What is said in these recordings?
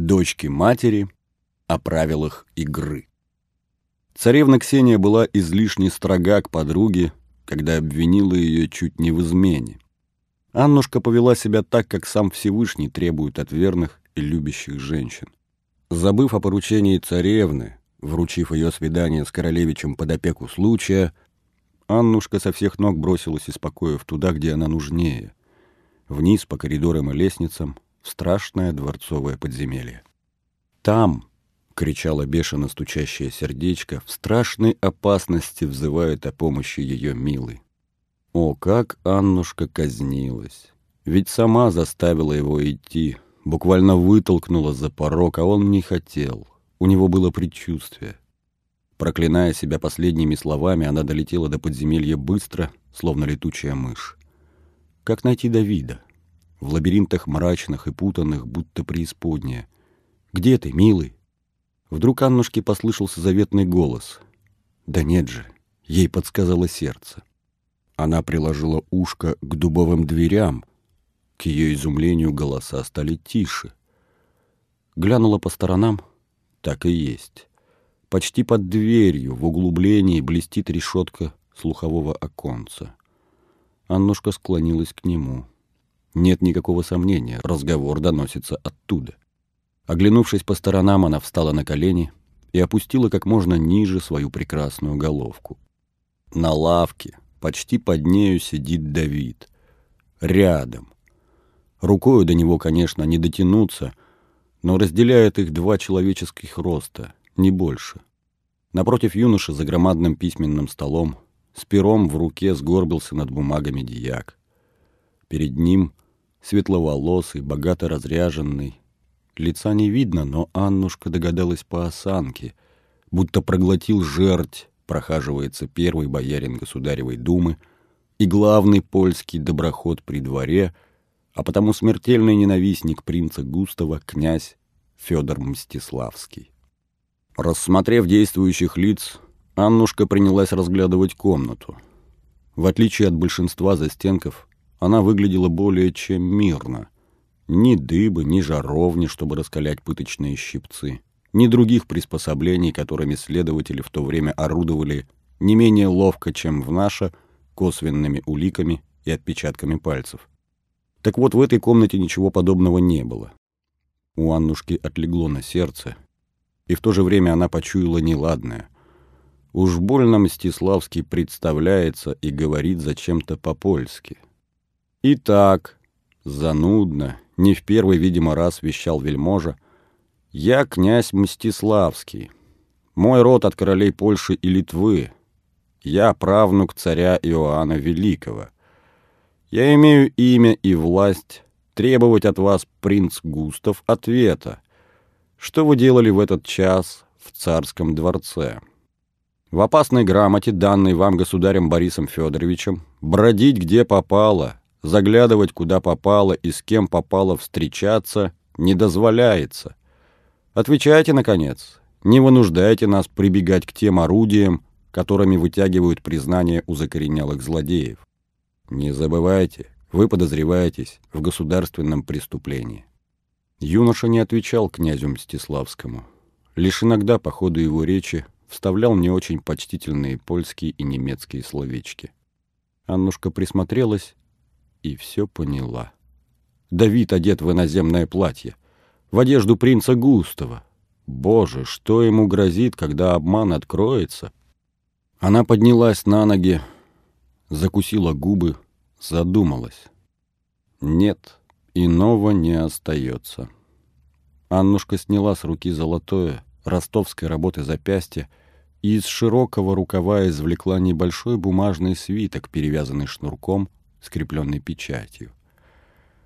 Дочки матери о правилах игры. Царевна Ксения была излишне строга к подруге, когда обвинила ее чуть не в измене. Аннушка повела себя так, как сам Всевышний требует от верных и любящих женщин. Забыв о поручении царевны, вручив ее свидание с королевичем под опеку случая, Аннушка со всех ног бросилась из покоев туда, где она нужнее, вниз по коридорам и лестницам, в страшное дворцовое подземелье. «Там!» — кричало бешено стучащее сердечко, в страшной опасности взывает о помощи ее милый. О, как Аннушка казнилась! Ведь сама заставила его идти, буквально вытолкнула за порог, а он не хотел. У него было предчувствие. Проклиная себя последними словами, она долетела до подземелья быстро, словно летучая мышь. Как найти Давида? В лабиринтах мрачных и путанных, будто преисподняя. «Где ты, милый?» Вдруг Аннушке послышался заветный голос. «Да нет же!» — ей подсказало сердце. Она приложила ушко к дубовым дверям. К ее изумлению голоса стали тише. Глянула по сторонам. Так и есть. Почти под дверью, в углублении, блестит решетка слухового оконца. Аннушка склонилась к нему. Нет никакого сомнения, разговор доносится оттуда. Оглянувшись по сторонам, она встала на колени и опустила как можно ниже свою прекрасную головку. На лавке, Почти под нею сидит Давид. Рядом. Рукою до него, конечно, не дотянуться, но разделяет их два человеческих роста, не больше. Напротив юноши за громадным письменным столом с пером в руке сгорбился над бумагами дияк. Перед ним светловолосый, богато разряженный. Лица не видно, но Аннушка догадалась по осанке, будто проглотил жерть прохаживается первый боярин государевой думы и главный польский доброход при дворе, а потому смертельный ненавистник принца Густава князь Федор Мстиславский. Рассмотрев действующих лиц, Аннушка принялась разглядывать комнату. В отличие от большинства застенков, она выглядела более чем мирно. Ни дыбы, ни жаровни, чтобы раскалять пыточные щипцы ни других приспособлений, которыми следователи в то время орудовали не менее ловко, чем в наше, косвенными уликами и отпечатками пальцев. Так вот, в этой комнате ничего подобного не было. У Аннушки отлегло на сердце, и в то же время она почуяла неладное. Уж больно Мстиславский представляется и говорит зачем-то по-польски. Итак, занудно, не в первый, видимо, раз вещал вельможа, я князь Мстиславский. Мой род от королей Польши и Литвы. Я правнук царя Иоанна Великого. Я имею имя и власть требовать от вас, принц Густав, ответа. Что вы делали в этот час в царском дворце? В опасной грамоте, данной вам государем Борисом Федоровичем, бродить где попало, заглядывать куда попало и с кем попало встречаться не дозволяется. Отвечайте, наконец. Не вынуждайте нас прибегать к тем орудиям, которыми вытягивают признание у закоренелых злодеев. Не забывайте, вы подозреваетесь в государственном преступлении. Юноша не отвечал князю Мстиславскому. Лишь иногда по ходу его речи вставлял не очень почтительные польские и немецкие словечки. Аннушка присмотрелась и все поняла. Давид одет в иноземное платье — в одежду принца Густава. Боже, что ему грозит, когда обман откроется? Она поднялась на ноги, закусила губы, задумалась. Нет, иного не остается. Аннушка сняла с руки золотое, ростовской работы запястье и из широкого рукава извлекла небольшой бумажный свиток, перевязанный шнурком, скрепленный печатью.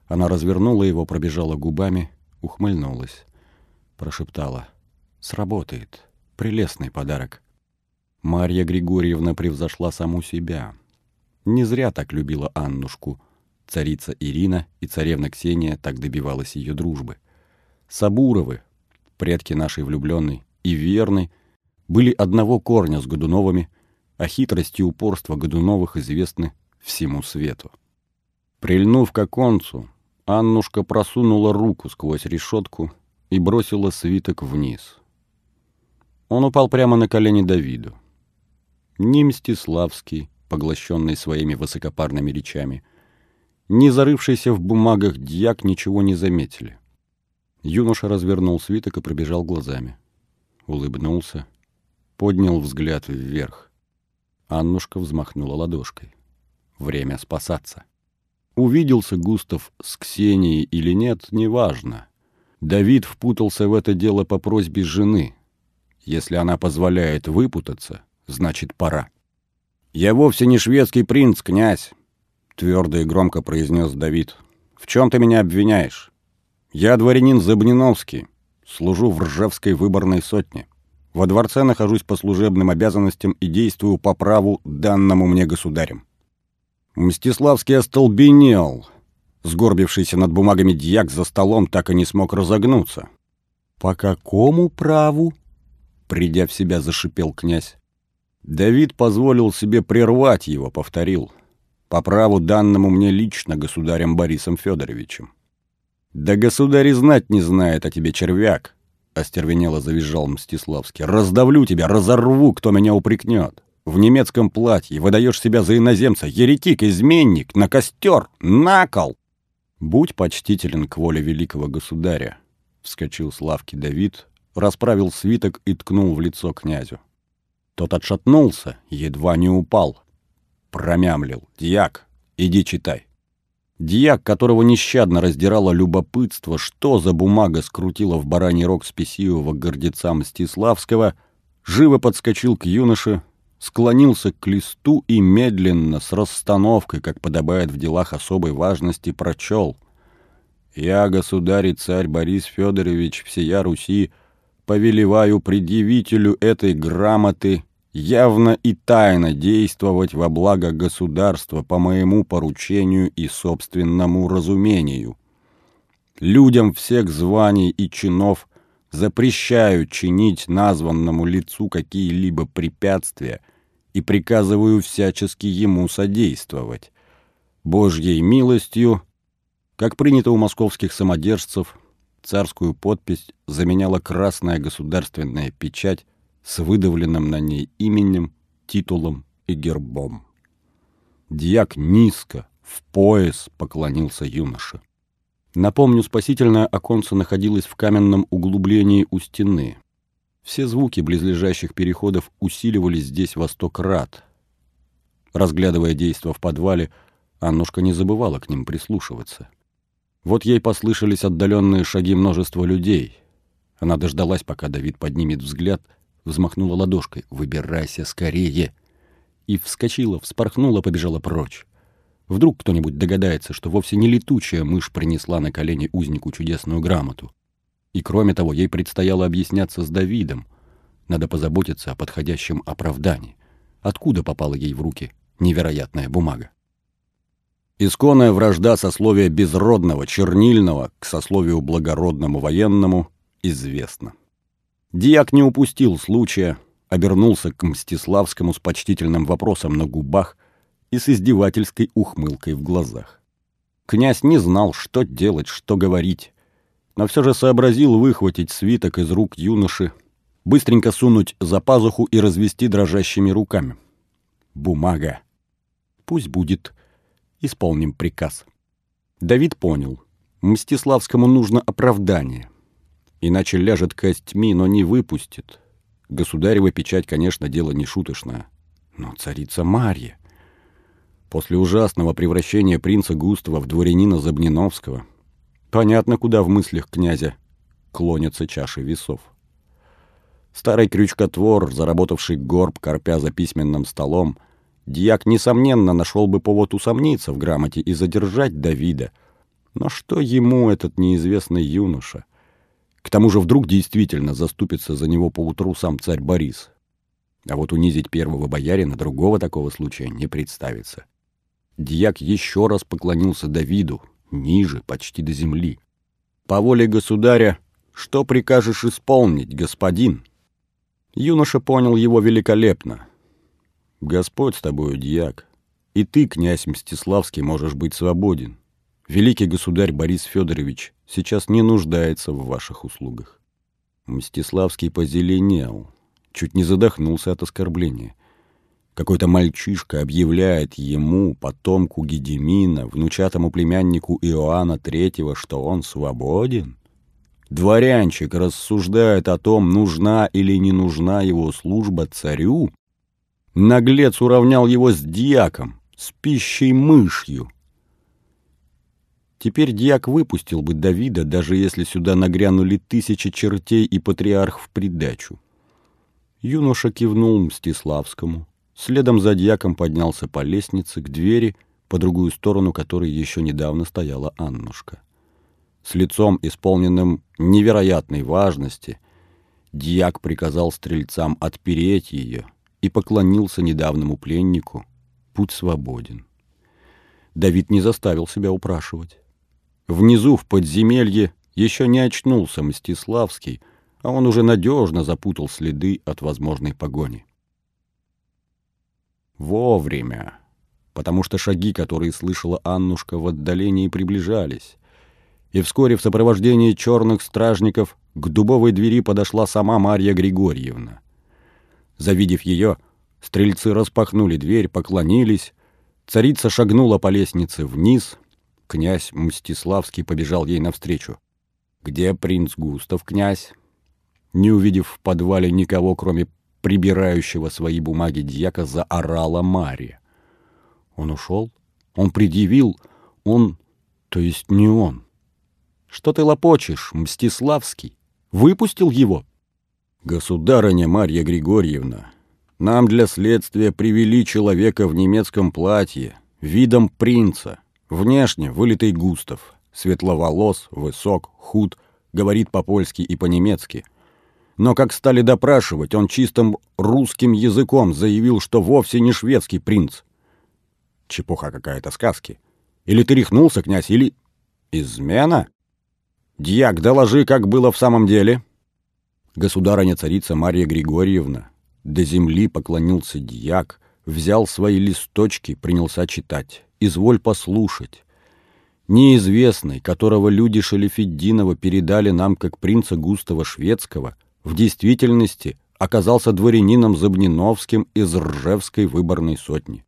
Она развернула его, пробежала губами — ухмыльнулась. Прошептала. «Сработает. Прелестный подарок». Марья Григорьевна превзошла саму себя. Не зря так любила Аннушку. Царица Ирина и царевна Ксения так добивалась ее дружбы. Сабуровы, предки нашей влюбленной и верной, были одного корня с Годуновыми, а хитрость и упорство Годуновых известны всему свету. Прильнув к оконцу, Аннушка просунула руку сквозь решетку и бросила свиток вниз. Он упал прямо на колени Давиду. Ни Мстиславский, поглощенный своими высокопарными речами, ни зарывшийся в бумагах дьяк ничего не заметили. Юноша развернул свиток и пробежал глазами. Улыбнулся, поднял взгляд вверх. Аннушка взмахнула ладошкой. Время спасаться. Увиделся Густав с Ксенией или нет, неважно. Давид впутался в это дело по просьбе жены. Если она позволяет выпутаться, значит, пора. «Я вовсе не шведский принц, князь», — твердо и громко произнес Давид. «В чем ты меня обвиняешь? Я дворянин Забниновский, служу в Ржевской выборной сотне. Во дворце нахожусь по служебным обязанностям и действую по праву, данному мне государем». Мстиславский остолбенел. Сгорбившийся над бумагами дьяк за столом так и не смог разогнуться. «По какому праву?» Придя в себя, зашипел князь. Давид позволил себе прервать его, повторил. «По праву данному мне лично государем Борисом Федоровичем». «Да государь и знать не знает о тебе, червяк!» — остервенело завизжал Мстиславский. «Раздавлю тебя, разорву, кто меня упрекнет! В немецком платье выдаешь себя за иноземца, еретик, изменник, на костер, на кол!» «Будь почтителен к воле великого государя!» — вскочил с лавки Давид, расправил свиток и ткнул в лицо князю. Тот отшатнулся, едва не упал. Промямлил. «Дьяк, иди читай». Дьяк, которого нещадно раздирало любопытство, что за бумага скрутила в бараний рог спесивого гордеца Мстиславского, живо подскочил к юноше, склонился к листу и медленно, с расстановкой, как подобает в делах особой важности, прочел. «Я, государь и царь Борис Федорович всея Руси, повелеваю предъявителю этой грамоты явно и тайно действовать во благо государства по моему поручению и собственному разумению. Людям всех званий и чинов запрещаю чинить названному лицу какие-либо препятствия и приказываю всячески ему содействовать. Божьей милостью, как принято у московских самодержцев, царскую подпись заменяла красная государственная печать с выдавленным на ней именем, титулом и гербом. Дьяк низко, в пояс поклонился юноше. Напомню, спасительное оконце находилось в каменном углублении у стены. Все звуки близлежащих переходов усиливались здесь во сто крат. Разглядывая действо в подвале, Аннушка не забывала к ним прислушиваться. Вот ей послышались отдаленные шаги множества людей. Она дождалась, пока Давид поднимет взгляд, взмахнула ладошкой «Выбирайся скорее!» и вскочила, вспорхнула, побежала прочь. Вдруг кто-нибудь догадается, что вовсе не летучая мышь принесла на колени узнику чудесную грамоту. И кроме того, ей предстояло объясняться с Давидом. Надо позаботиться о подходящем оправдании. Откуда попала ей в руки невероятная бумага? Исконная вражда сословия безродного, чернильного к сословию благородному военному известна. Диак не упустил случая, обернулся к Мстиславскому с почтительным вопросом на губах и с издевательской ухмылкой в глазах. Князь не знал, что делать, что говорить, но все же сообразил выхватить свиток из рук юноши, быстренько сунуть за пазуху и развести дрожащими руками. Бумага. Пусть будет исполним приказ. Давид понял. Мстиславскому нужно оправдание. Иначе ляжет костьми, но не выпустит. Государева печать, конечно, дело не шуточное. Но царица Марья... После ужасного превращения принца Густава в дворянина Забниновского понятно, куда в мыслях князя клонятся чаши весов. Старый крючкотвор, заработавший горб, корпя за письменным столом, — Дьяк, несомненно, нашел бы повод усомниться в грамоте и задержать Давида. Но что ему этот неизвестный юноша? К тому же вдруг действительно заступится за него поутру сам царь Борис. А вот унизить первого боярина другого такого случая не представится. Дьяк еще раз поклонился Давиду, ниже, почти до земли. «По воле государя, что прикажешь исполнить, господин?» Юноша понял его великолепно. Господь с тобою, дьяк. И ты, князь Мстиславский, можешь быть свободен. Великий государь Борис Федорович сейчас не нуждается в ваших услугах. Мстиславский позеленел, чуть не задохнулся от оскорбления. Какой-то мальчишка объявляет ему, потомку Гедемина, внучатому племяннику Иоанна Третьего, что он свободен. Дворянчик рассуждает о том, нужна или не нужна его служба царю. Наглец уравнял его с дьяком, с пищей мышью. Теперь дьяк выпустил бы Давида, даже если сюда нагрянули тысячи чертей и патриарх в придачу. Юноша кивнул Мстиславскому. Следом за дьяком поднялся по лестнице к двери, по другую сторону которой еще недавно стояла Аннушка. С лицом, исполненным невероятной важности, дьяк приказал стрельцам отпереть ее и поклонился недавнему пленнику. Путь свободен. Давид не заставил себя упрашивать. Внизу, в подземелье, еще не очнулся Мстиславский, а он уже надежно запутал следы от возможной погони. Вовремя, потому что шаги, которые слышала Аннушка в отдалении, приближались. И вскоре в сопровождении черных стражников к дубовой двери подошла сама Марья Григорьевна. Завидев ее, стрельцы распахнули дверь, поклонились, царица шагнула по лестнице вниз, князь Мстиславский побежал ей навстречу. «Где принц Густав, князь?» Не увидев в подвале никого, кроме прибирающего свои бумаги дьяка, заорала Мария. Он ушел, он предъявил, он, то есть не он. Что ты лопочешь, Мстиславский? Выпустил его? Государыня Марья Григорьевна, нам для следствия привели человека в немецком платье, видом принца. Внешне вылитый Густав, светловолос, высок, худ, говорит по-польски и по-немецки — но как стали допрашивать, он чистым русским языком заявил, что вовсе не шведский принц. Чепуха какая-то сказки. Или ты рехнулся, князь, или... Измена? Дьяк, доложи, как было в самом деле. Государыня-царица Марья Григорьевна до земли поклонился дьяк, взял свои листочки, принялся читать. Изволь послушать. Неизвестный, которого люди Шалифеддинова передали нам как принца Густава Шведского, в действительности оказался дворянином Забниновским из Ржевской выборной сотни.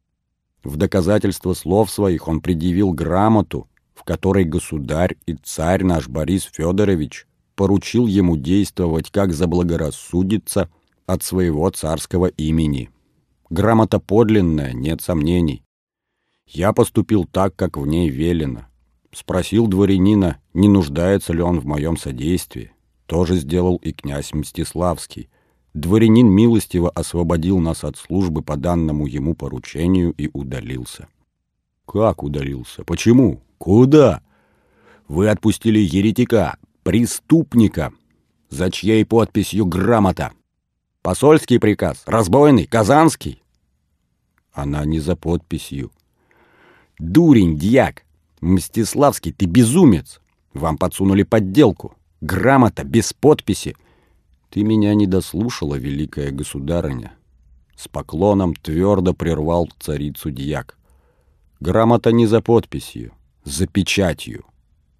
В доказательство слов своих он предъявил грамоту, в которой государь и царь наш Борис Федорович поручил ему действовать как заблагорассудится от своего царского имени. Грамота подлинная, нет сомнений. Я поступил так, как в ней велено. Спросил дворянина, не нуждается ли он в моем содействии. То же сделал и князь Мстиславский. Дворянин милостиво освободил нас от службы по данному ему поручению и удалился. Как удалился? Почему? Куда? Вы отпустили еретика, преступника, за чьей подписью грамота. Посольский приказ, разбойный, казанский. Она не за подписью. Дурень, дьяк, Мстиславский, ты безумец. Вам подсунули подделку грамота, без подписи. Ты меня не дослушала, великая государыня. С поклоном твердо прервал царицу дьяк. Грамота не за подписью, за печатью.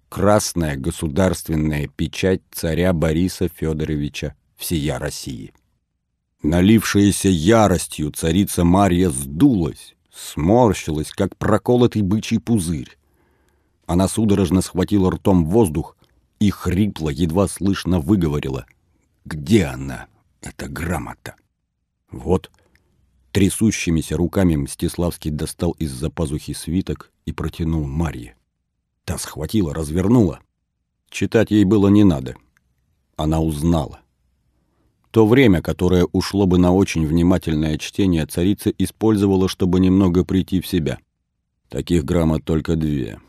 Красная государственная печать царя Бориса Федоровича всея России. Налившаяся яростью царица Марья сдулась, сморщилась, как проколотый бычий пузырь. Она судорожно схватила ртом воздух, и хрипло, едва слышно выговорила. «Где она, эта грамота?» «Вот». Трясущимися руками Мстиславский достал из-за пазухи свиток и протянул Марье. Та схватила, развернула. Читать ей было не надо. Она узнала. То время, которое ушло бы на очень внимательное чтение, царица использовала, чтобы немного прийти в себя. Таких грамот только две —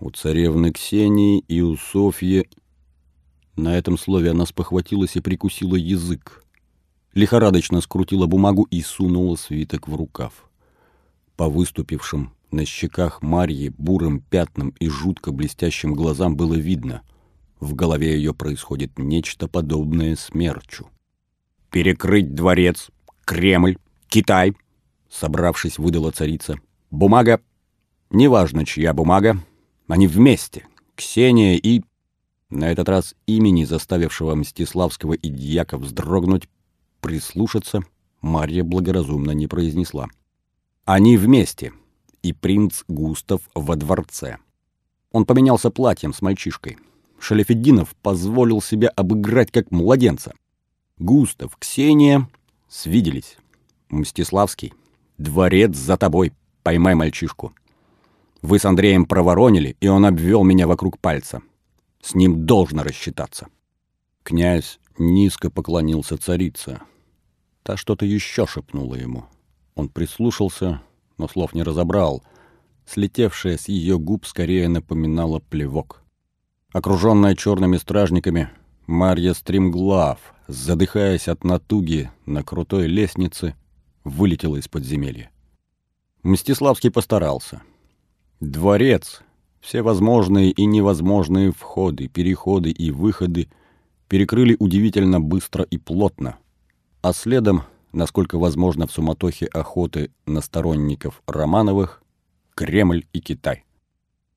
у царевны Ксении и у Софьи... На этом слове она спохватилась и прикусила язык. Лихорадочно скрутила бумагу и сунула свиток в рукав. По выступившим на щеках Марьи бурым пятнам и жутко блестящим глазам было видно. В голове ее происходит нечто подобное смерчу. «Перекрыть дворец, Кремль, Китай!» Собравшись, выдала царица. «Бумага, неважно, чья бумага, они вместе. Ксения и... На этот раз имени, заставившего Мстиславского и дьяка вздрогнуть, прислушаться, Марья благоразумно не произнесла. Они вместе, и принц Густав во дворце. Он поменялся платьем с мальчишкой. Шалефеддинов позволил себя обыграть как младенца. Густав, Ксения свиделись. Мстиславский, дворец за тобой, поймай мальчишку. Вы с Андреем проворонили, и он обвел меня вокруг пальца. С ним должно рассчитаться. Князь низко поклонился царице. Та что-то еще шепнула ему. Он прислушался, но слов не разобрал. Слетевшая с ее губ скорее напоминала плевок. Окруженная черными стражниками, Марья стремглав, задыхаясь от натуги на крутой лестнице, вылетела из подземелья. Мстиславский постарался. Дворец, все возможные и невозможные входы, переходы и выходы перекрыли удивительно быстро и плотно, а следом, насколько возможно в суматохе охоты на сторонников Романовых, Кремль и Китай.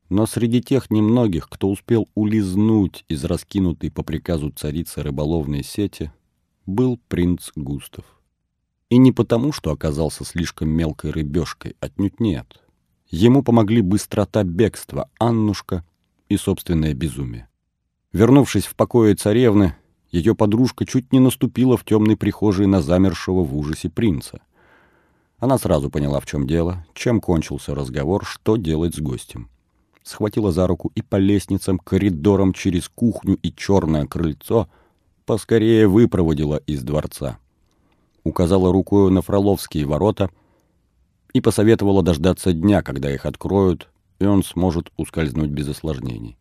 Но среди тех немногих, кто успел улизнуть из раскинутой по приказу царицы рыболовной сети, был принц Густав. И не потому, что оказался слишком мелкой рыбешкой, отнюдь нет. Ему помогли быстрота бегства, Аннушка и собственное безумие. Вернувшись в покое царевны, ее подружка чуть не наступила в темной прихожей на замершего в ужасе принца. Она сразу поняла, в чем дело, чем кончился разговор, что делать с гостем. Схватила за руку и по лестницам, коридорам через кухню и черное крыльцо поскорее выпроводила из дворца. Указала рукою на Фроловские ворота и посоветовала дождаться дня, когда их откроют, и он сможет ускользнуть без осложнений.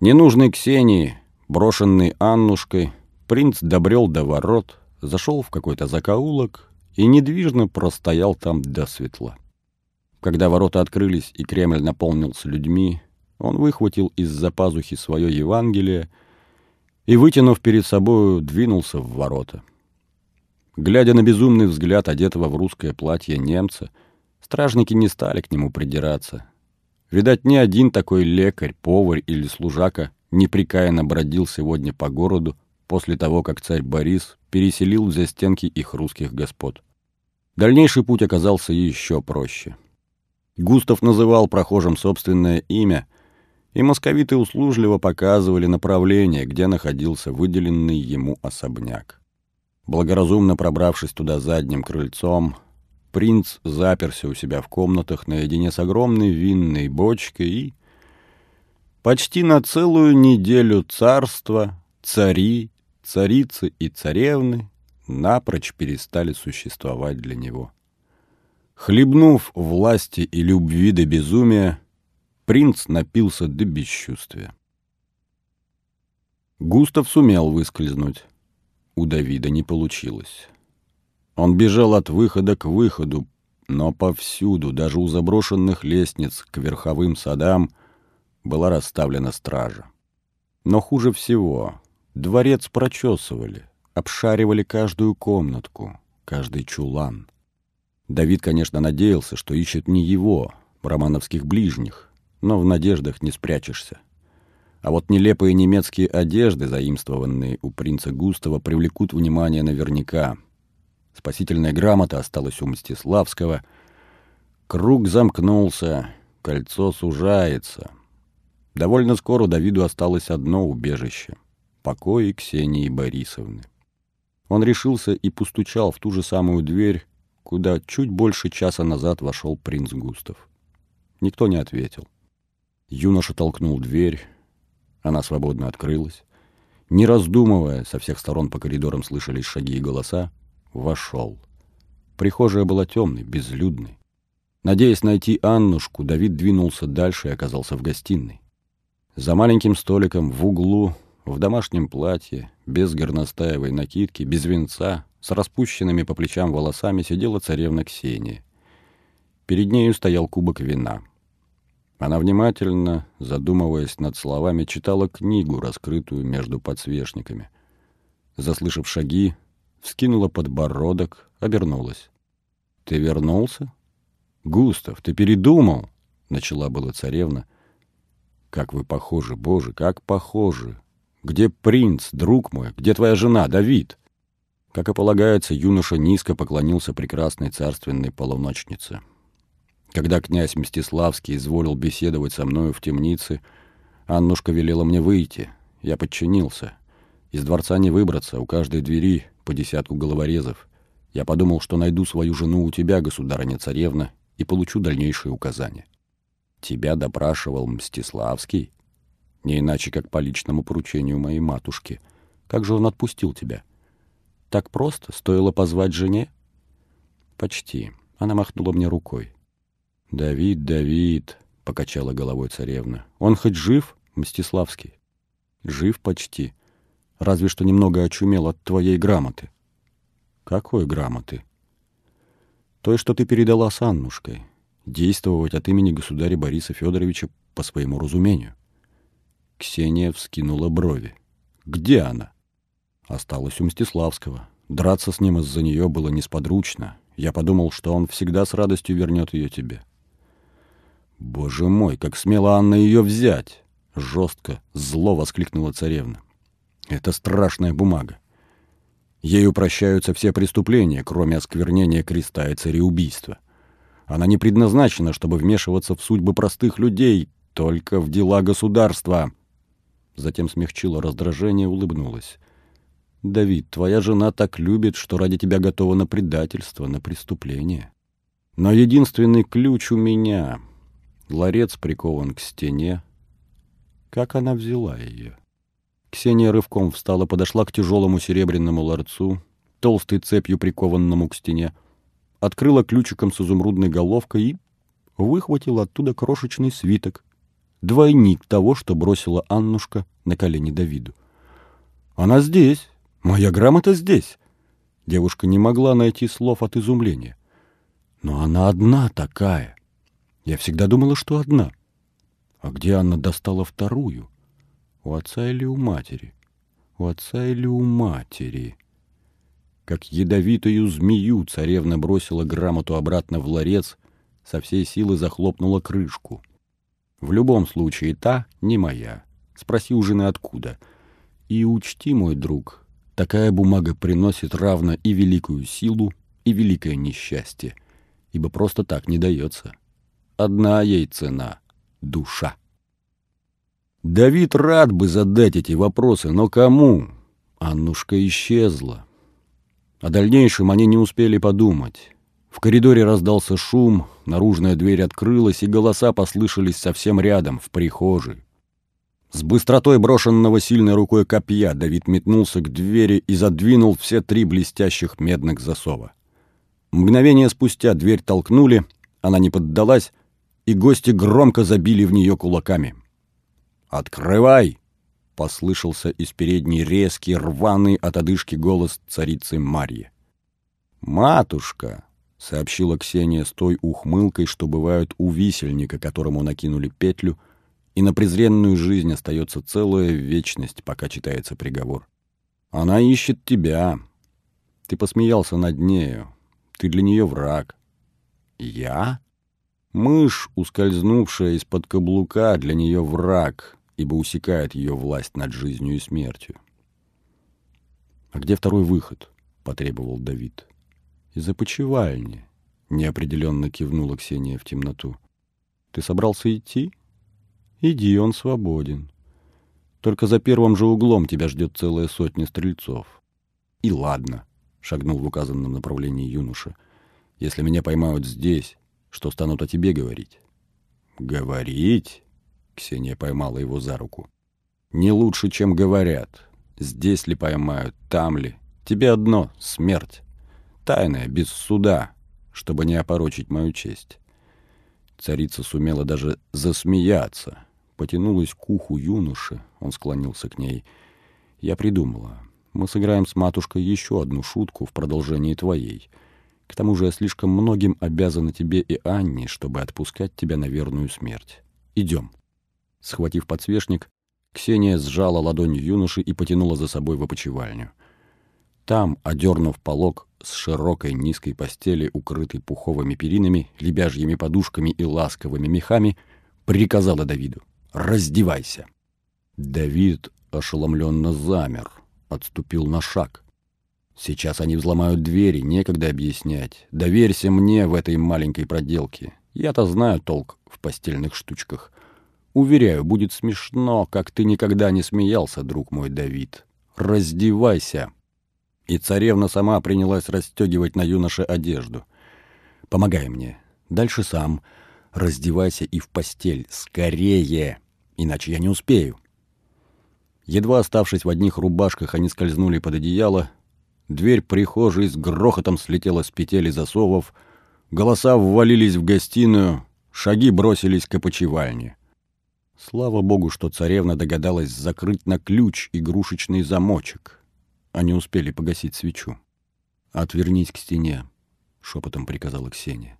Ненужный Ксении, брошенный Аннушкой, принц добрел до ворот, зашел в какой-то закоулок и недвижно простоял там до светла. Когда ворота открылись и Кремль наполнился людьми, он выхватил из-за пазухи свое Евангелие и, вытянув перед собою, двинулся в ворота. Глядя на безумный взгляд одетого в русское платье немца, стражники не стали к нему придираться. Видать, ни один такой лекарь, поварь или служака непрекаянно бродил сегодня по городу после того, как царь Борис переселил за стенки их русских господ. Дальнейший путь оказался еще проще. Густав называл прохожим собственное имя, и московиты услужливо показывали направление, где находился выделенный ему особняк. Благоразумно пробравшись туда задним крыльцом, принц заперся у себя в комнатах наедине с огромной винной бочкой и почти на целую неделю царства, цари, царицы и царевны напрочь перестали существовать для него. Хлебнув власти и любви до безумия, принц напился до бесчувствия. Густав сумел выскользнуть. У Давида не получилось. Он бежал от выхода к выходу, но повсюду, даже у заброшенных лестниц к верховым садам, была расставлена стража. Но хуже всего, дворец прочесывали, обшаривали каждую комнатку, каждый чулан. Давид, конечно, надеялся, что ищет не его, романовских ближних, но в надеждах не спрячешься. А вот нелепые немецкие одежды, заимствованные у принца Густава, привлекут внимание наверняка. Спасительная грамота осталась у Мстиславского. Круг замкнулся, кольцо сужается. Довольно скоро Давиду осталось одно убежище — покои Ксении Борисовны. Он решился и постучал в ту же самую дверь, куда чуть больше часа назад вошел принц Густав. Никто не ответил. Юноша толкнул дверь, она свободно открылась. Не раздумывая, со всех сторон по коридорам слышались шаги и голоса, вошел. Прихожая была темной, безлюдной. Надеясь найти Аннушку, Давид двинулся дальше и оказался в гостиной. За маленьким столиком в углу, в домашнем платье, без горностаевой накидки, без венца, с распущенными по плечам волосами сидела царевна Ксения. Перед нею стоял кубок вина. Она внимательно, задумываясь над словами, читала книгу, раскрытую между подсвечниками. Заслышав шаги, вскинула подбородок, обернулась. «Ты вернулся?» «Густав, ты передумал?» — начала была царевна. «Как вы похожи, боже, как похожи!» Где принц, друг мой? Где твоя жена, Давид?» Как и полагается, юноша низко поклонился прекрасной царственной полуночнице. Когда князь Мстиславский изволил беседовать со мною в темнице, Аннушка велела мне выйти. Я подчинился. Из дворца не выбраться, у каждой двери по десятку головорезов. Я подумал, что найду свою жену у тебя, государыня-царевна, и получу дальнейшие указания. Тебя допрашивал Мстиславский? Не иначе, как по личному поручению моей матушки. Как же он отпустил тебя? Так просто? Стоило позвать жене? Почти. Она махнула мне рукой. «Давид, Давид», — покачала головой царевна. «Он хоть жив, Мстиславский?» «Жив почти. Разве что немного очумел от твоей грамоты». «Какой грамоты?» «Той, что ты передала с Аннушкой. Действовать от имени государя Бориса Федоровича по своему разумению». Ксения вскинула брови. «Где она?» «Осталась у Мстиславского. Драться с ним из-за нее было несподручно. Я подумал, что он всегда с радостью вернет ее тебе». «Боже мой, как смело Анна ее взять!» Жестко, зло воскликнула царевна. «Это страшная бумага. Ею прощаются все преступления, кроме осквернения креста и цареубийства. Она не предназначена, чтобы вмешиваться в судьбы простых людей, только в дела государства». Затем смягчила раздражение, улыбнулась. «Давид, твоя жена так любит, что ради тебя готова на предательство, на преступление. Но единственный ключ у меня. Ларец прикован к стене. Как она взяла ее? Ксения рывком встала, подошла к тяжелому серебряному ларцу, толстой цепью прикованному к стене, открыла ключиком с изумрудной головкой и выхватила оттуда крошечный свиток, двойник того, что бросила Аннушка на колени Давиду. «Она здесь! Моя грамота здесь!» Девушка не могла найти слов от изумления. «Но она одна такая!» Я всегда думала, что одна. А где Анна достала вторую? У отца или у матери? У отца или у матери? Как ядовитую змею царевна бросила грамоту обратно в ларец, со всей силы захлопнула крышку. В любом случае, та не моя. Спроси у жены откуда. И учти, мой друг, такая бумага приносит равно и великую силу, и великое несчастье, ибо просто так не дается. Одна ей цена — душа. Давид рад бы задать эти вопросы, но кому? Аннушка исчезла. О дальнейшем они не успели подумать. В коридоре раздался шум, наружная дверь открылась, и голоса послышались совсем рядом, в прихожей. С быстротой брошенного сильной рукой копья Давид метнулся к двери и задвинул все три блестящих медных засова. Мгновение спустя дверь толкнули, она не поддалась, и гости громко забили в нее кулаками. «Открывай!» — послышался из передней резкий, рваный от одышки голос царицы Марьи. «Матушка!» — сообщила Ксения с той ухмылкой, что бывает у висельника, которому накинули петлю, и на презренную жизнь остается целая вечность, пока читается приговор. «Она ищет тебя. Ты посмеялся над нею. Ты для нее враг». «Я?» Мышь, ускользнувшая из-под каблука, для нее враг, ибо усекает ее власть над жизнью и смертью. «А где второй выход?» — потребовал Давид. «Из опочивальни», — неопределенно кивнула Ксения в темноту. «Ты собрался идти? Иди, он свободен. Только за первым же углом тебя ждет целая сотня стрельцов». «И ладно», — шагнул в указанном направлении юноша. «Если меня поймают здесь, что станут о тебе говорить. Говорить? Ксения поймала его за руку. Не лучше, чем говорят. Здесь ли поймают, там ли. Тебе одно — смерть. Тайная, без суда, чтобы не опорочить мою честь. Царица сумела даже засмеяться. Потянулась к уху юноши, он склонился к ней. Я придумала. Мы сыграем с матушкой еще одну шутку в продолжении твоей — к тому же я слишком многим обязана тебе и Анне, чтобы отпускать тебя на верную смерть. Идем». Схватив подсвечник, Ксения сжала ладонь юноши и потянула за собой в опочивальню. Там, одернув полог с широкой низкой постели, укрытой пуховыми перинами, лебяжьими подушками и ласковыми мехами, приказала Давиду «Раздевайся». Давид ошеломленно замер, отступил на шаг. Сейчас они взломают двери, некогда объяснять. Доверься мне в этой маленькой проделке. Я-то знаю толк в постельных штучках. Уверяю, будет смешно, как ты никогда не смеялся, друг мой Давид. Раздевайся. И царевна сама принялась расстегивать на юноше одежду. Помогай мне. Дальше сам. Раздевайся и в постель. Скорее! Иначе я не успею. Едва оставшись в одних рубашках, они скользнули под одеяло. Дверь прихожей с грохотом слетела с петель и засовов. Голоса ввалились в гостиную, шаги бросились к опочивальне. Слава богу, что царевна догадалась закрыть на ключ игрушечный замочек. Они успели погасить свечу. «Отвернись к стене», — шепотом приказала Ксения.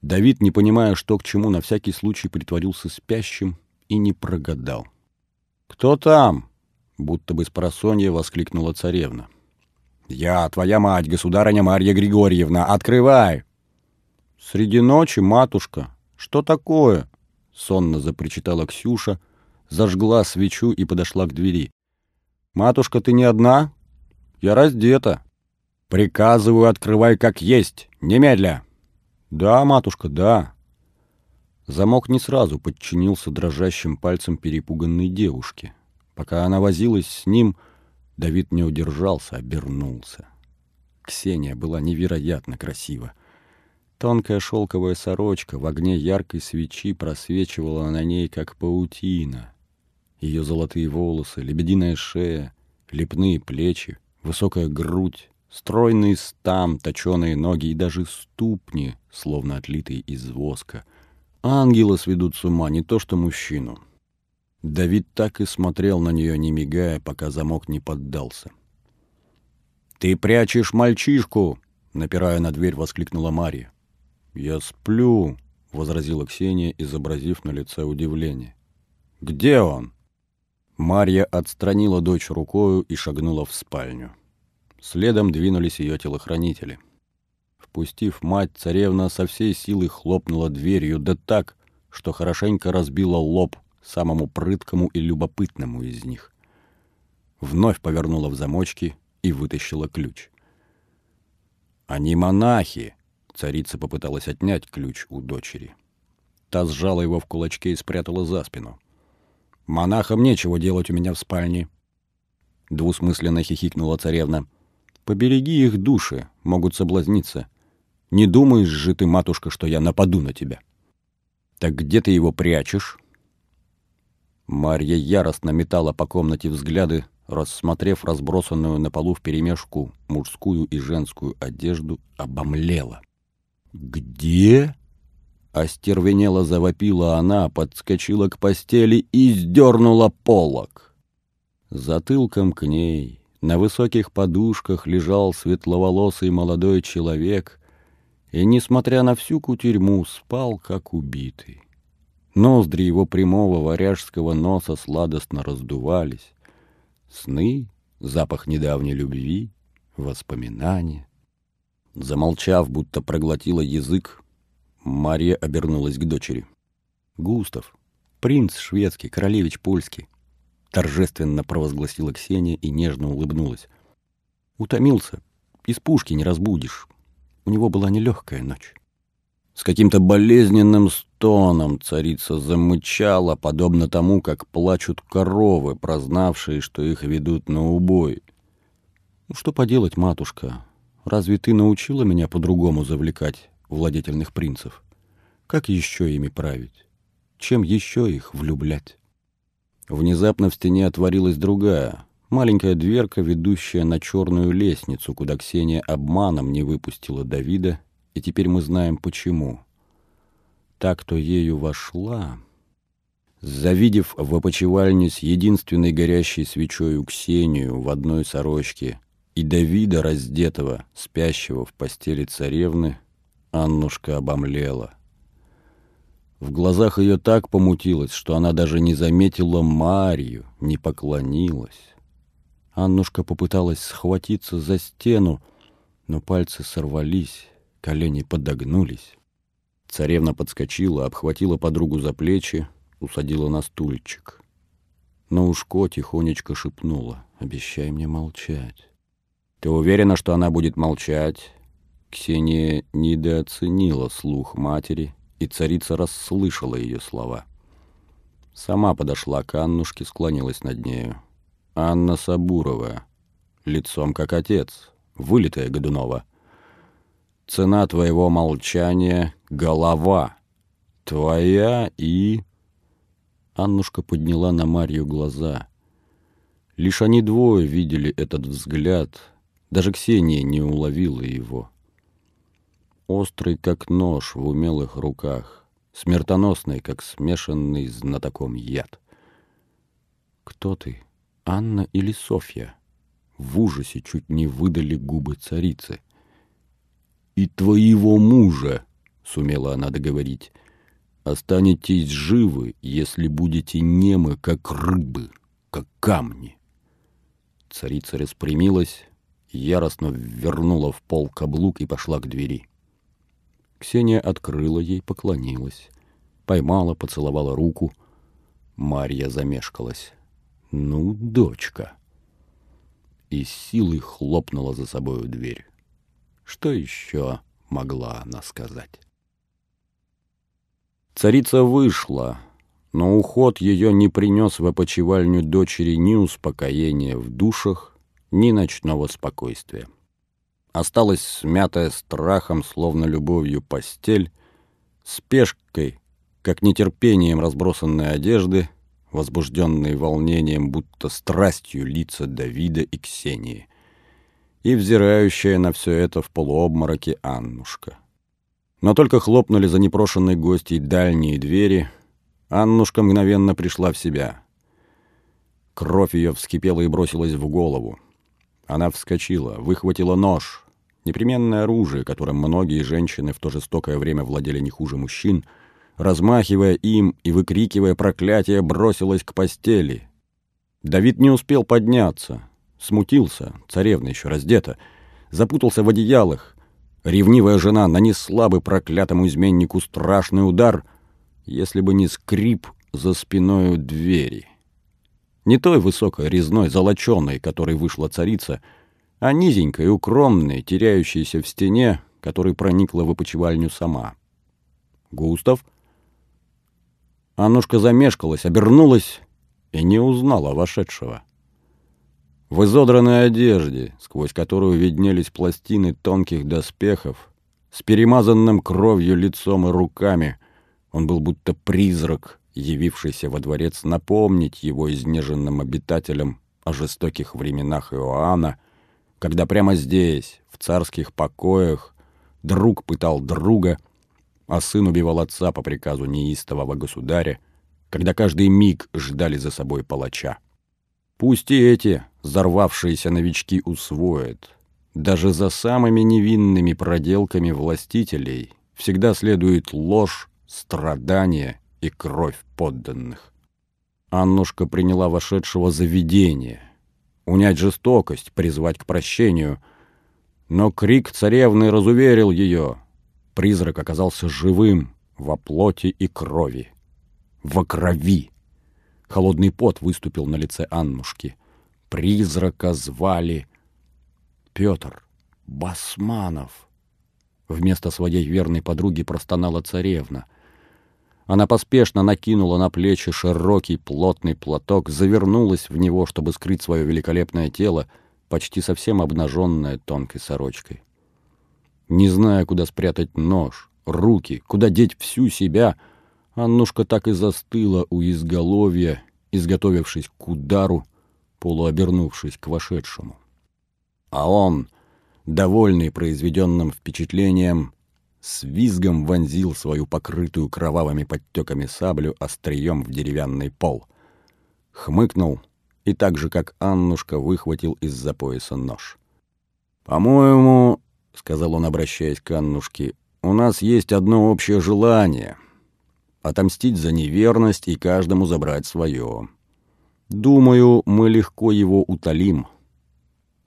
Давид, не понимая, что к чему, на всякий случай притворился спящим и не прогадал. «Кто там?» — будто бы с просонья воскликнула царевна. «Я, твоя мать, государыня Марья Григорьевна, открывай!» «Среди ночи, матушка, что такое?» — сонно запричитала Ксюша, зажгла свечу и подошла к двери. «Матушка, ты не одна? Я раздета». «Приказываю, открывай как есть, немедля!» «Да, матушка, да». Замок не сразу подчинился дрожащим пальцем перепуганной девушки. Пока она возилась с ним, Давид не удержался, обернулся. Ксения была невероятно красива. Тонкая шелковая сорочка в огне яркой свечи просвечивала на ней, как паутина. Ее золотые волосы, лебединая шея, лепные плечи, высокая грудь, Стройный стам, точеные ноги и даже ступни, словно отлитые из воска. Ангела сведут с ума, не то что мужчину. Давид так и смотрел на нее, не мигая, пока замок не поддался. «Ты прячешь мальчишку!» — напирая на дверь, воскликнула Мария. «Я сплю», — возразила Ксения, изобразив на лице удивление. «Где он?» Марья отстранила дочь рукою и шагнула в спальню. Следом двинулись ее телохранители. Впустив мать, царевна со всей силы хлопнула дверью, да так, что хорошенько разбила лоб самому прыткому и любопытному из них. Вновь повернула в замочки и вытащила ключ. «Они монахи!» — царица попыталась отнять ключ у дочери. Та сжала его в кулачке и спрятала за спину. «Монахам нечего делать у меня в спальне!» Двусмысленно хихикнула царевна. Побереги их души, могут соблазниться. Не думаешь же ты, матушка, что я нападу на тебя? Так где ты его прячешь? Марья яростно метала по комнате взгляды, рассмотрев разбросанную на полу вперемешку мужскую и женскую одежду, обомлела. «Где?» Остервенело завопила она, подскочила к постели и сдернула полок. Затылком к ней, на высоких подушках лежал светловолосый молодой человек и, несмотря на всю кутерьму, спал, как убитый. Ноздри его прямого варяжского носа сладостно раздувались. Сны, запах недавней любви, воспоминания. Замолчав, будто проглотила язык, Мария обернулась к дочери. «Густав, принц шведский, королевич польский, торжественно провозгласила Ксения и нежно улыбнулась. Утомился, из пушки не разбудишь. У него была нелегкая ночь. С каким-то болезненным стоном царица замычала, подобно тому, как плачут коровы, прознавшие, что их ведут на убой. «Ну что поделать, матушка? Разве ты научила меня по-другому завлекать владетельных принцев? Как еще ими править? Чем еще их влюблять?» Внезапно в стене отворилась другая, маленькая дверка, ведущая на черную лестницу, куда Ксения обманом не выпустила Давида, и теперь мы знаем почему. Так, кто ею вошла... Завидев в опочивальне с единственной горящей свечой Ксению в одной сорочке и Давида раздетого, спящего в постели царевны, Аннушка обомлела — в глазах ее так помутилось, что она даже не заметила Марию, не поклонилась. Аннушка попыталась схватиться за стену, но пальцы сорвались, колени подогнулись. Царевна подскочила, обхватила подругу за плечи, усадила на стульчик. На ушко тихонечко шепнула. «Обещай мне молчать». «Ты уверена, что она будет молчать?» Ксения недооценила слух матери, и царица расслышала ее слова. Сама подошла к Аннушке, склонилась над нею. «Анна Сабурова, лицом как отец, вылитая Годунова. Цена твоего молчания — голова. Твоя и...» Аннушка подняла на Марью глаза. Лишь они двое видели этот взгляд, даже Ксения не уловила его. Острый, как нож в умелых руках, смертоносный, как смешанный знатоком яд. «Кто ты, Анна или Софья?» В ужасе чуть не выдали губы царицы. «И твоего мужа!» — сумела она договорить. «Останетесь живы, если будете немы, как рыбы, как камни». Царица распрямилась, яростно вернула в пол каблук и пошла к двери. Ксения открыла ей, поклонилась. Поймала, поцеловала руку. Марья замешкалась. «Ну, дочка!» И силой хлопнула за собою дверь. Что еще могла она сказать? Царица вышла, но уход ее не принес в опочивальню дочери ни успокоения в душах, ни ночного спокойствия осталась смятая страхом, словно любовью постель, спешкой, как нетерпением разбросанной одежды, возбужденные волнением, будто страстью лица Давида и Ксении, и взирающая на все это в полуобмороке Аннушка. Но только хлопнули за непрошенной гостьей дальние двери, Аннушка мгновенно пришла в себя. Кровь ее вскипела и бросилась в голову. Она вскочила, выхватила нож, непременное оружие, которым многие женщины в то жестокое время владели не хуже мужчин, размахивая им и выкрикивая проклятие, бросилась к постели. Давид не успел подняться, смутился, царевна еще раздета, запутался в одеялах. Ревнивая жена нанесла бы проклятому изменнику страшный удар, если бы не скрип за спиною двери. Не той высокой, резной, золоченой, которой вышла царица — а низенькой, укромной, теряющейся в стене, которой проникла в опочивальню сама. «Густав?» Аннушка замешкалась, обернулась и не узнала вошедшего. В изодранной одежде, сквозь которую виднелись пластины тонких доспехов, с перемазанным кровью лицом и руками, он был будто призрак, явившийся во дворец напомнить его изнеженным обитателям о жестоких временах Иоанна, когда прямо здесь, в царских покоях, друг пытал друга, а сын убивал отца по приказу неистового государя, когда каждый миг ждали за собой палача. Пусть и эти взорвавшиеся новички усвоят. Даже за самыми невинными проделками властителей всегда следует ложь, страдания и кровь подданных. Аннушка приняла вошедшего за видение — унять жестокость, призвать к прощению. Но крик царевны разуверил ее. Призрак оказался живым во плоти и крови. Во крови! Холодный пот выступил на лице Аннушки. Призрака звали Петр Басманов. Вместо своей верной подруги простонала царевна. Она поспешно накинула на плечи широкий плотный платок, завернулась в него, чтобы скрыть свое великолепное тело, почти совсем обнаженное тонкой сорочкой. Не зная, куда спрятать нож, руки, куда деть всю себя, Аннушка так и застыла у изголовья, изготовившись к удару, полуобернувшись к вошедшему. А он, довольный произведенным впечатлением, с визгом вонзил свою покрытую кровавыми подтеками саблю острием в деревянный пол. Хмыкнул и так же, как Аннушка, выхватил из-за пояса нож. «По-моему, — сказал он, обращаясь к Аннушке, — у нас есть одно общее желание — отомстить за неверность и каждому забрать свое. Думаю, мы легко его утолим.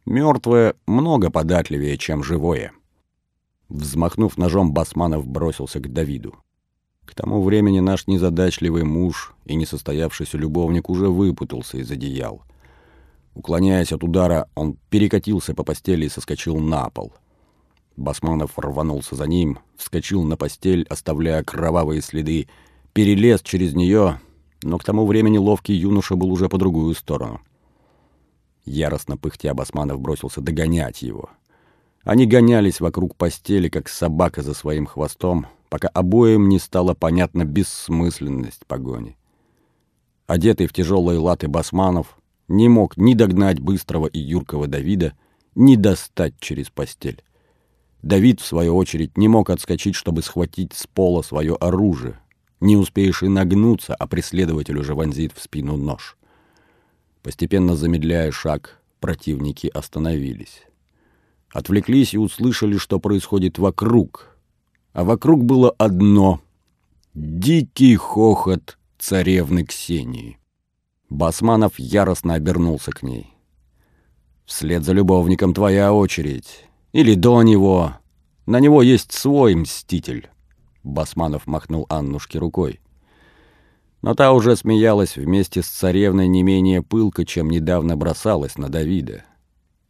Мертвое много податливее, чем живое». Взмахнув ножом, Басманов бросился к Давиду. К тому времени наш незадачливый муж и несостоявшийся любовник уже выпутался из одеял. Уклоняясь от удара, он перекатился по постели и соскочил на пол. Басманов рванулся за ним, вскочил на постель, оставляя кровавые следы, перелез через нее, но к тому времени ловкий юноша был уже по другую сторону. Яростно пыхтя Басманов бросился догонять его. Они гонялись вокруг постели, как собака за своим хвостом, пока обоим не стала понятна бессмысленность погони. Одетый в тяжелые латы Басманов не мог ни догнать быстрого и юркого Давида, ни достать через постель. Давид, в свою очередь, не мог отскочить, чтобы схватить с пола свое оружие. Не успеешь и нагнуться, а преследователь уже вонзит в спину нож. Постепенно замедляя шаг, противники остановились. Отвлеклись и услышали, что происходит вокруг — а вокруг было одно — дикий хохот царевны Ксении. Басманов яростно обернулся к ней. «Вслед за любовником твоя очередь. Или до него. На него есть свой мститель». Басманов махнул Аннушке рукой. Но та уже смеялась вместе с царевной не менее пылко, чем недавно бросалась на Давида.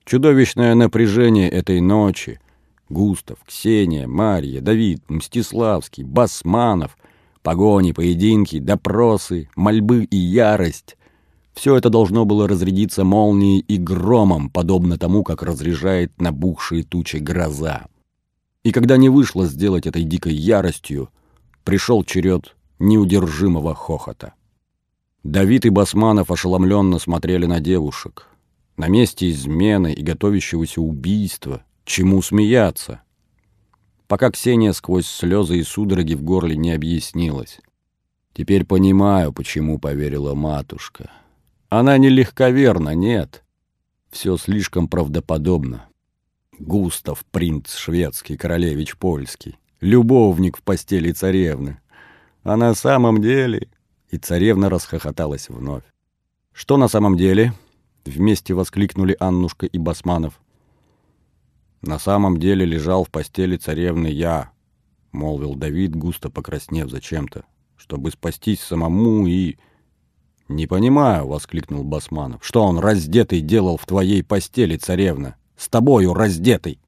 Чудовищное напряжение этой ночи, Густав, Ксения, Марья, Давид, Мстиславский, Басманов, погони, поединки, допросы, мольбы и ярость. Все это должно было разрядиться молнией и громом, подобно тому, как разряжает набухшие тучи гроза. И когда не вышло сделать этой дикой яростью, пришел черед неудержимого хохота. Давид и Басманов ошеломленно смотрели на девушек. На месте измены и готовящегося убийства — Чему смеяться? Пока Ксения сквозь слезы и судороги в горле не объяснилась. Теперь понимаю, почему поверила матушка. Она не легковерна, нет. Все слишком правдоподобно. Густав, принц шведский, королевич польский, любовник в постели царевны. А на самом деле... И царевна расхохоталась вновь. «Что на самом деле?» — вместе воскликнули Аннушка и Басманов. На самом деле лежал в постели царевны я, — молвил Давид, густо покраснев зачем-то, чтобы спастись самому и... «Не понимаю», — воскликнул Басманов, — «что он раздетый делал в твоей постели, царевна? С тобою раздетый!»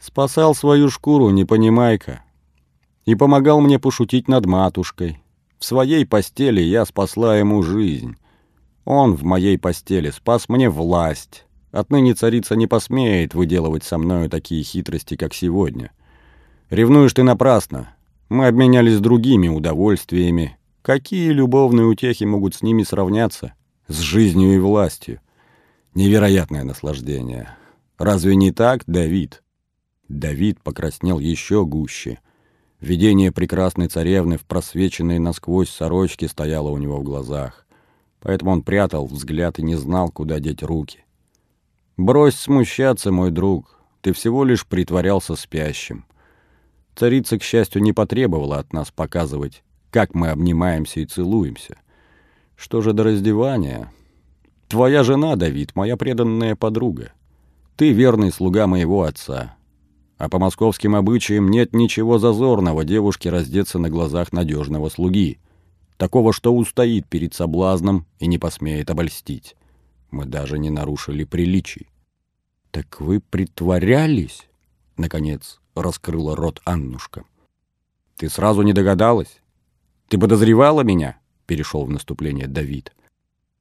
«Спасал свою шкуру, не понимай-ка. И помогал мне пошутить над матушкой. В своей постели я спасла ему жизнь. Он в моей постели спас мне власть, Отныне царица не посмеет выделывать со мною такие хитрости, как сегодня. Ревнуешь ты напрасно. Мы обменялись другими удовольствиями. Какие любовные утехи могут с ними сравняться? С жизнью и властью. Невероятное наслаждение. Разве не так, Давид? Давид покраснел еще гуще. Видение прекрасной царевны в просвеченной насквозь сорочке стояло у него в глазах. Поэтому он прятал взгляд и не знал, куда деть руки. «Брось смущаться, мой друг, ты всего лишь притворялся спящим. Царица, к счастью, не потребовала от нас показывать, как мы обнимаемся и целуемся. Что же до раздевания? Твоя жена, Давид, моя преданная подруга. Ты верный слуга моего отца. А по московским обычаям нет ничего зазорного девушке раздеться на глазах надежного слуги, такого, что устоит перед соблазном и не посмеет обольстить. Мы даже не нарушили приличий. «Так вы притворялись?» — наконец раскрыла рот Аннушка. «Ты сразу не догадалась? Ты подозревала меня?» — перешел в наступление Давид.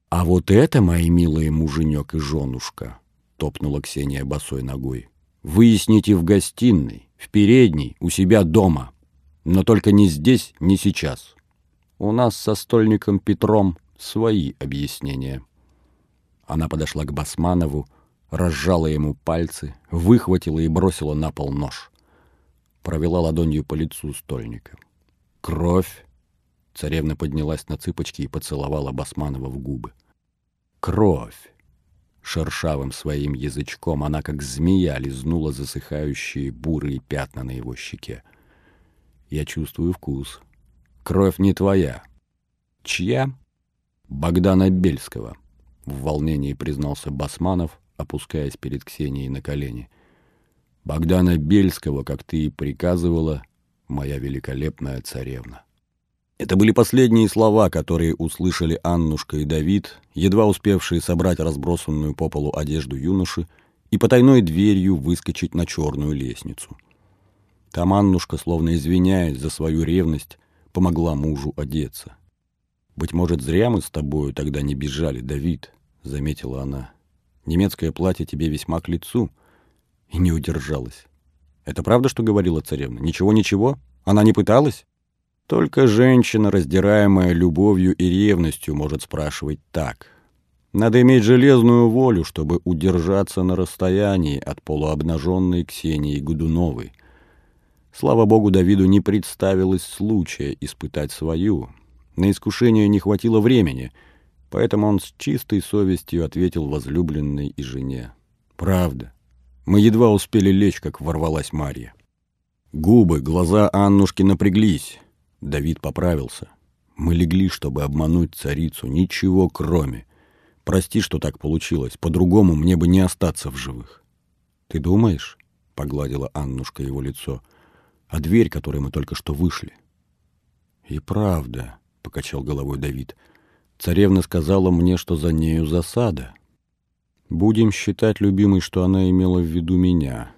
«А вот это, мои милые муженек и женушка!» — топнула Ксения босой ногой. «Выясните в гостиной, в передней, у себя дома. Но только не здесь, не сейчас. У нас со стольником Петром свои объяснения». Она подошла к Басманову, разжала ему пальцы, выхватила и бросила на пол нож. Провела ладонью по лицу стольника. «Кровь!» Царевна поднялась на цыпочки и поцеловала Басманова в губы. «Кровь!» Шершавым своим язычком она, как змея, лизнула засыхающие бурые пятна на его щеке. «Я чувствую вкус. Кровь не твоя. Чья?» «Богдана Бельского», — в волнении признался Басманов, опускаясь перед Ксенией на колени. «Богдана Бельского, как ты и приказывала, моя великолепная царевна». Это были последние слова, которые услышали Аннушка и Давид, едва успевшие собрать разбросанную по полу одежду юноши и потайной дверью выскочить на черную лестницу. Там Аннушка, словно извиняясь за свою ревность, помогла мужу одеться. «Быть может, зря мы с тобою тогда не бежали, Давид», — заметила она. «Немецкое платье тебе весьма к лицу». И не удержалась. «Это правда, что говорила царевна? Ничего-ничего? Она не пыталась?» Только женщина, раздираемая любовью и ревностью, может спрашивать так. Надо иметь железную волю, чтобы удержаться на расстоянии от полуобнаженной Ксении Годуновой. Слава богу, Давиду не представилось случая испытать свою. На искушение не хватило времени, поэтому он с чистой совестью ответил возлюбленной и жене. «Правда. Мы едва успели лечь, как ворвалась Марья». Губы, глаза Аннушки напряглись. Давид поправился. Мы легли, чтобы обмануть царицу, ничего кроме. Прости, что так получилось. По-другому мне бы не остаться в живых. Ты думаешь? Погладила Аннушка его лицо. А дверь, которой мы только что вышли. И правда, покачал головой Давид. Царевна сказала мне, что за нею засада. Будем считать, любимый, что она имела в виду меня.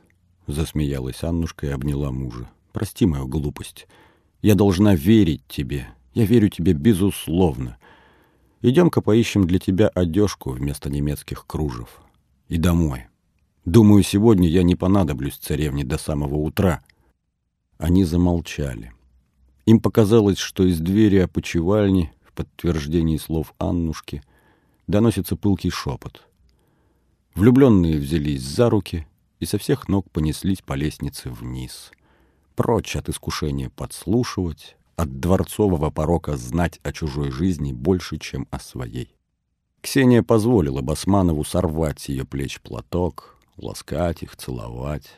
Засмеялась Аннушка и обняла мужа. Прости мою глупость. Я должна верить тебе. Я верю тебе безусловно. Идем-ка поищем для тебя одежку вместо немецких кружев. И домой. Думаю, сегодня я не понадоблюсь царевне до самого утра. Они замолчали. Им показалось, что из двери опочивальни, в подтверждении слов Аннушки, доносится пылкий шепот. Влюбленные взялись за руки и со всех ног понеслись по лестнице вниз — прочь от искушения подслушивать, от дворцового порока знать о чужой жизни больше, чем о своей. Ксения позволила Басманову сорвать с ее плеч платок, ласкать их, целовать.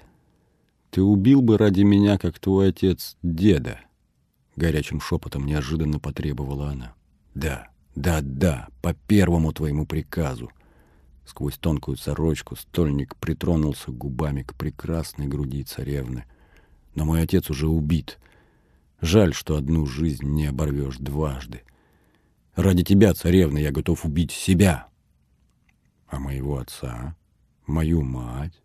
«Ты убил бы ради меня, как твой отец, деда», — горячим шепотом неожиданно потребовала она. «Да, да, да, по первому твоему приказу». Сквозь тонкую сорочку стольник притронулся губами к прекрасной груди царевны — но мой отец уже убит. Жаль, что одну жизнь не оборвешь дважды. Ради тебя, царевна, я готов убить себя. А моего отца? Мою мать?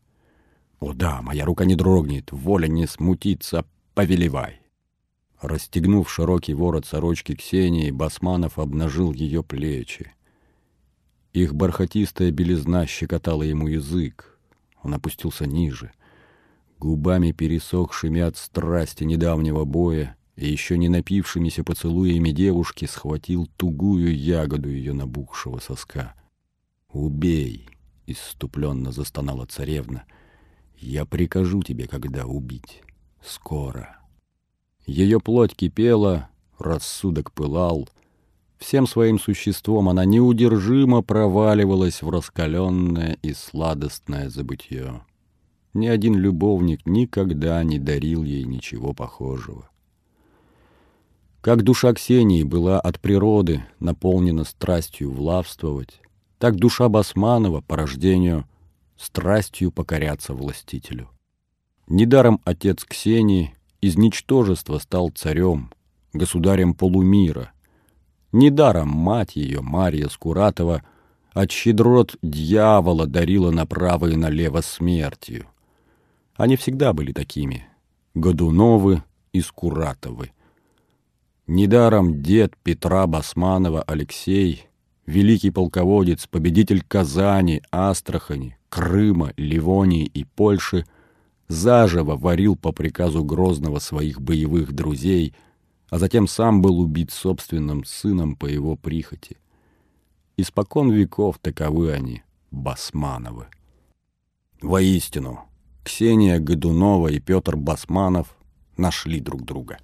О да, моя рука не дрогнет, воля не смутится, повелевай. Расстегнув широкий ворот сорочки Ксении, Басманов обнажил ее плечи. Их бархатистая белизна щекотала ему язык. Он опустился ниже — губами пересохшими от страсти недавнего боя и еще не напившимися поцелуями девушки схватил тугую ягоду ее набухшего соска. «Убей!» — иступленно застонала царевна. «Я прикажу тебе, когда убить. Скоро». Ее плоть кипела, рассудок пылал. Всем своим существом она неудержимо проваливалась в раскаленное и сладостное забытье. Ни один любовник никогда не дарил ей ничего похожего. Как душа Ксении была от природы наполнена страстью влавствовать, так душа Басманова по рождению страстью покоряться властителю. Недаром отец Ксении из ничтожества стал царем, государем полумира. Недаром мать ее, Мария Скуратова, от щедрот дьявола дарила направо и налево смертью. Они всегда были такими. Годуновы и Скуратовы. Недаром дед Петра Басманова Алексей, великий полководец, победитель Казани, Астрахани, Крыма, Ливонии и Польши, заживо варил по приказу Грозного своих боевых друзей, а затем сам был убит собственным сыном по его прихоти. Испокон веков таковы они, Басмановы. Воистину, Ксения Годунова и Петр Басманов нашли друг друга.